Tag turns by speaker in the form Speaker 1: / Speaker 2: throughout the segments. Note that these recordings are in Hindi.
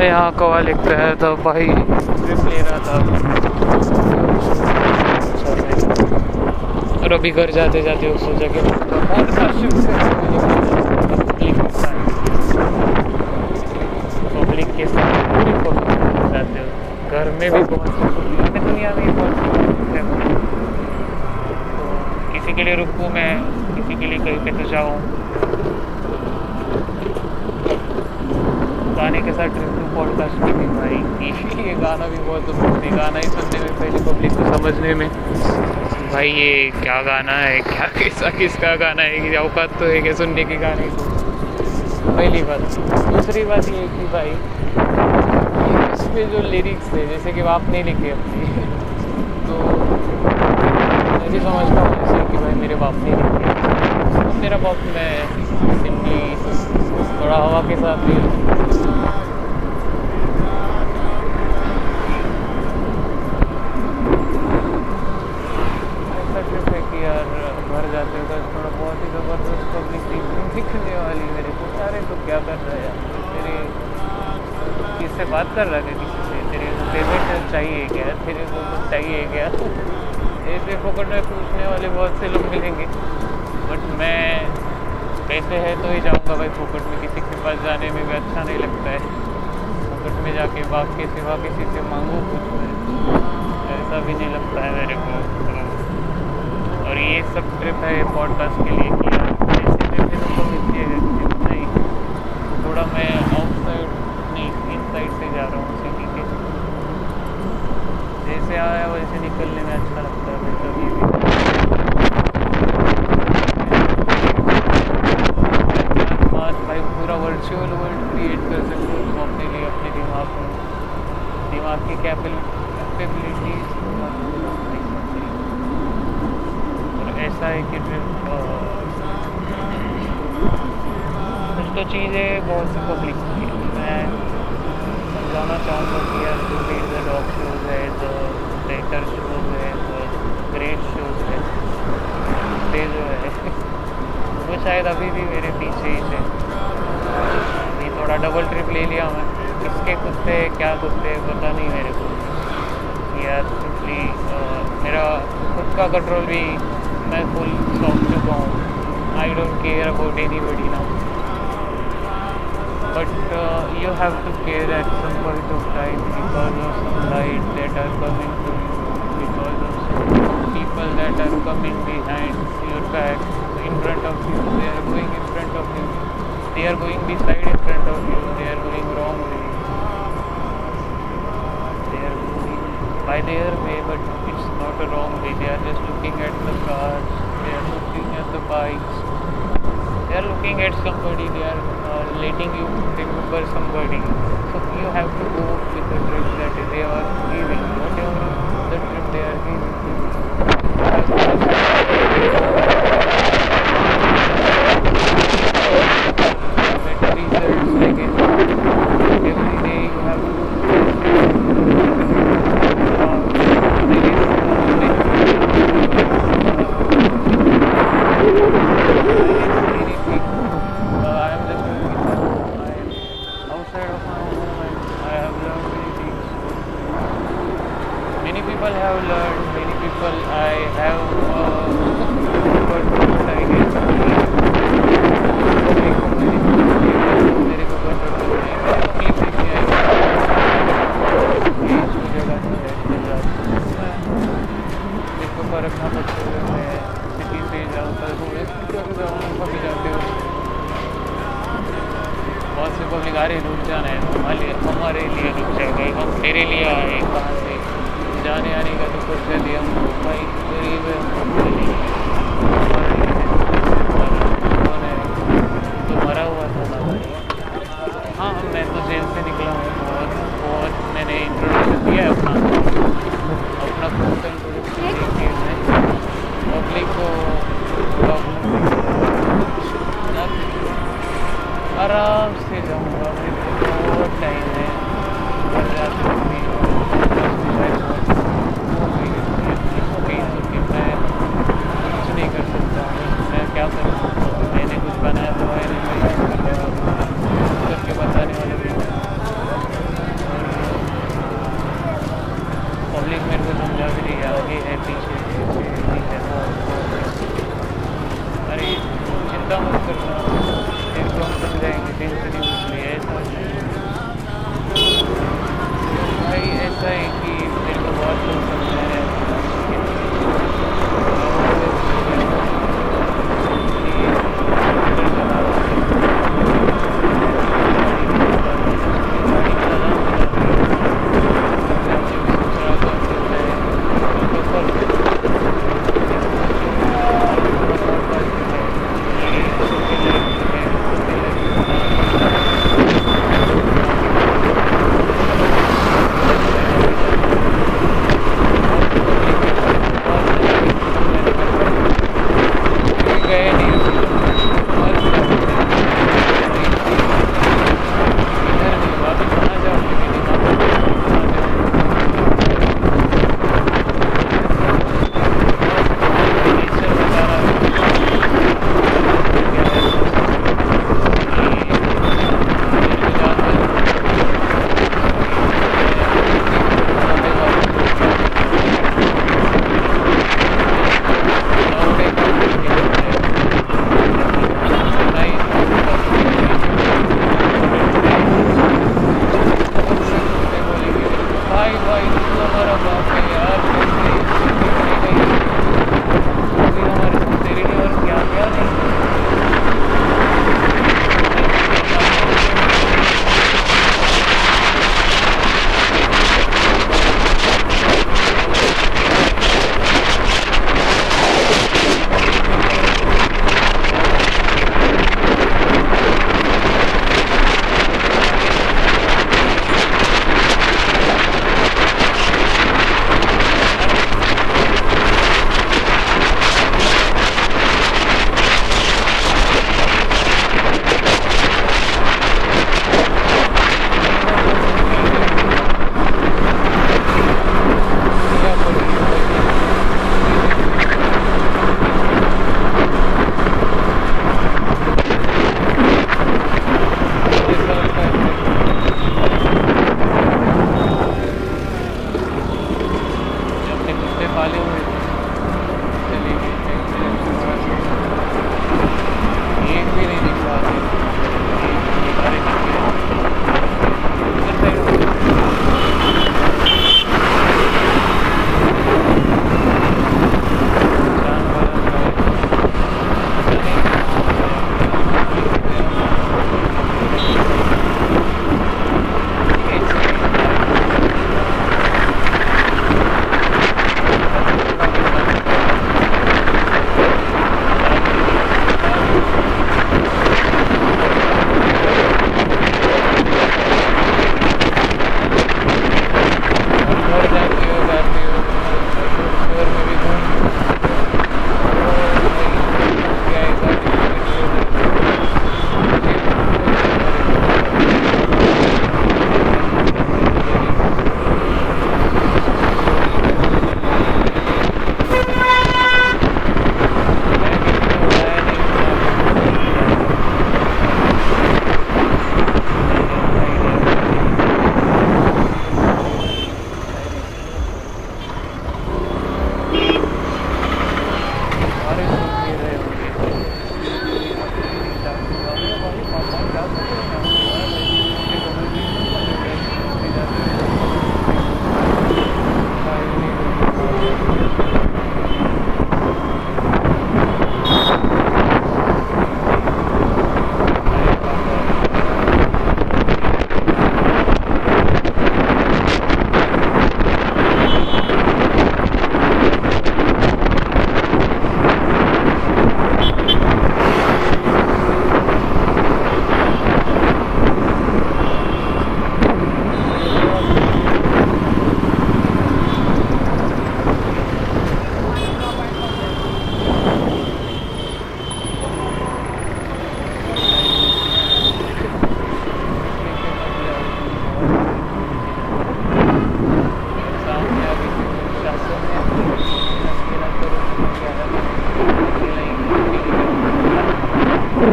Speaker 1: मैं यहाँ कवा लिख रहा था भाई ट्रिप ले रहा था। और अभी घर जाते जाते उस कि पब्लिक के साथ। पूरी जाते हो। घर में भी बहुत दुनिया में बहुत तो किसी के लिए रुकूँ मैं, किसी के लिए कहीं पे तो जाऊँ। गाने के साथ ट्रिप टू पॉडकास्ट में भी भाई। ये गाना भी बहुत ज़रूरी गाना ही सुनने में, पहले पब्लिक को समझने में। भाई ये क्या गाना है, क्या, किसा, किसका गाना है? कि औकात तो है कि सुनने के गाने को? पहली बात। दूसरी बात ये कि भाई इसमें जो लिरिक्स थे जैसे कि आप नहीं लिखे अपनी। तो मैं भी समझता हूँ जैसे कि भाई मेरे बाप ने लिखे मेरा बाप मैं सिंपली थोड़ा हवा के साथ भी जाते हो थोड़ा बहुत ही ज़बरदस्त पब्लिक दिखने वाली मेरे को। अरे तो क्या कर रहा है यार? तेरे किससे बात कर रहा है किसी से? तेरे को पेमेंट चाहिए क्या? तेरे को कुछ चाहिए क्या? ऐसे फोकट में पूछने वाले बहुत से लोग मिलेंगे। बट मैं पैसे है तो ही जाऊँगा भाई फोकट में। किसी के पास जाने में भी अच्छा नहीं लगता है। फोकट में जाके बाग के सिवा किसी से मांगू कुछ मैं। ऐसा भी नहीं लगता है मेरे को। और ये सब ट्रिप है पॉडकास्ट के लिए है तो मिलती नहीं थोड़ा मैं आउटसाइड नहीं इन साइड से जा रहा हूँ सिटी के जैसे आया वैसे निकलने में अच्छा लगता है मतलब ये भी भाई पूरा वर्चुअल वर्ल्ड क्रिएट कर सकते हो तुम अपने लिए अपने दिमाग में दिमाग की कैपेबिलिटीज ऐसा है कि फिर तो चीज़ें बहुत सी पब्लिक मैं समझाना चाहूँगा कि यार जो भी द डॉग शोज़ है द बेटर शोज़ है द ग्रेट शोज़ है, ये जो है, वो शायद अभी भी मेरे पीछे ही थे। ये थोड़ा डबल ट्रिप ले लिया मैं। किसके कुत्ते, क्या कुत्ते, पता नहीं मेरे को। यार सिंपली मेरा खुद का कंट्रोल भी मैं फुल सॉफ्ट चुका हूँ I don't care about anybody but uh, you have to care at some point of time because of some light that are coming to you, because of some people that are coming behind your back, in front of you, they are going in front of you, they are going beside in front of you, they are going wrong way. They are going by their way, but it's not a wrong way, they are just looking at the cars, they are looking at the bikes are looking at somebody, they are uh, letting you remember somebody. So you have to go with the trip that they are giving, whatever the trip they are giving. तो मरा हुआ था हाँ मैं तो जेल से निकला हूँ बहुत मैंने इंट्रोडक्शन दिया अपना अपना पब्लिक को आराम से जाऊँगा मेरे बहुत टाइम है AFH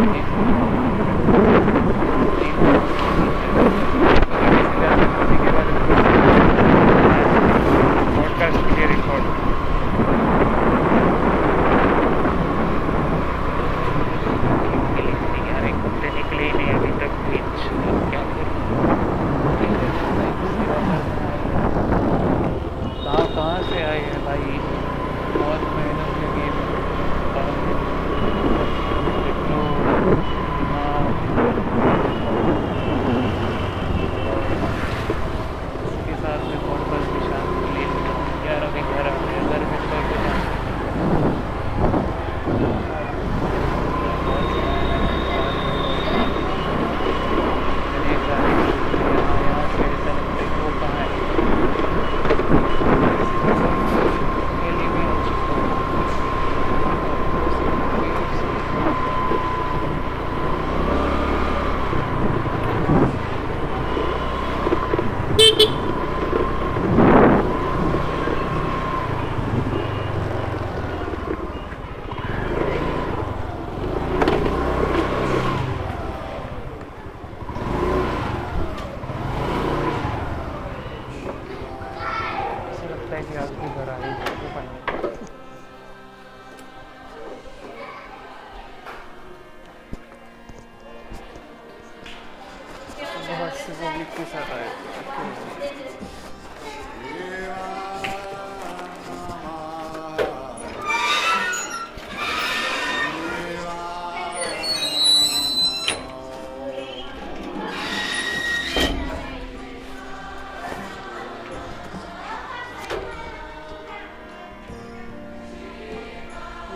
Speaker 1: Okay.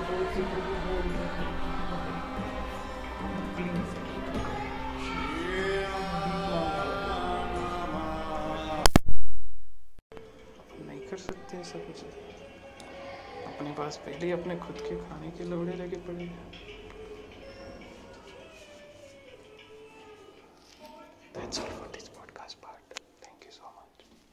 Speaker 1: बहुत से पब्लिक के
Speaker 2: ऐसा कुछ। अपने पास पहले अपने खुद के खाने के लोड़े लगे पड़े। हैं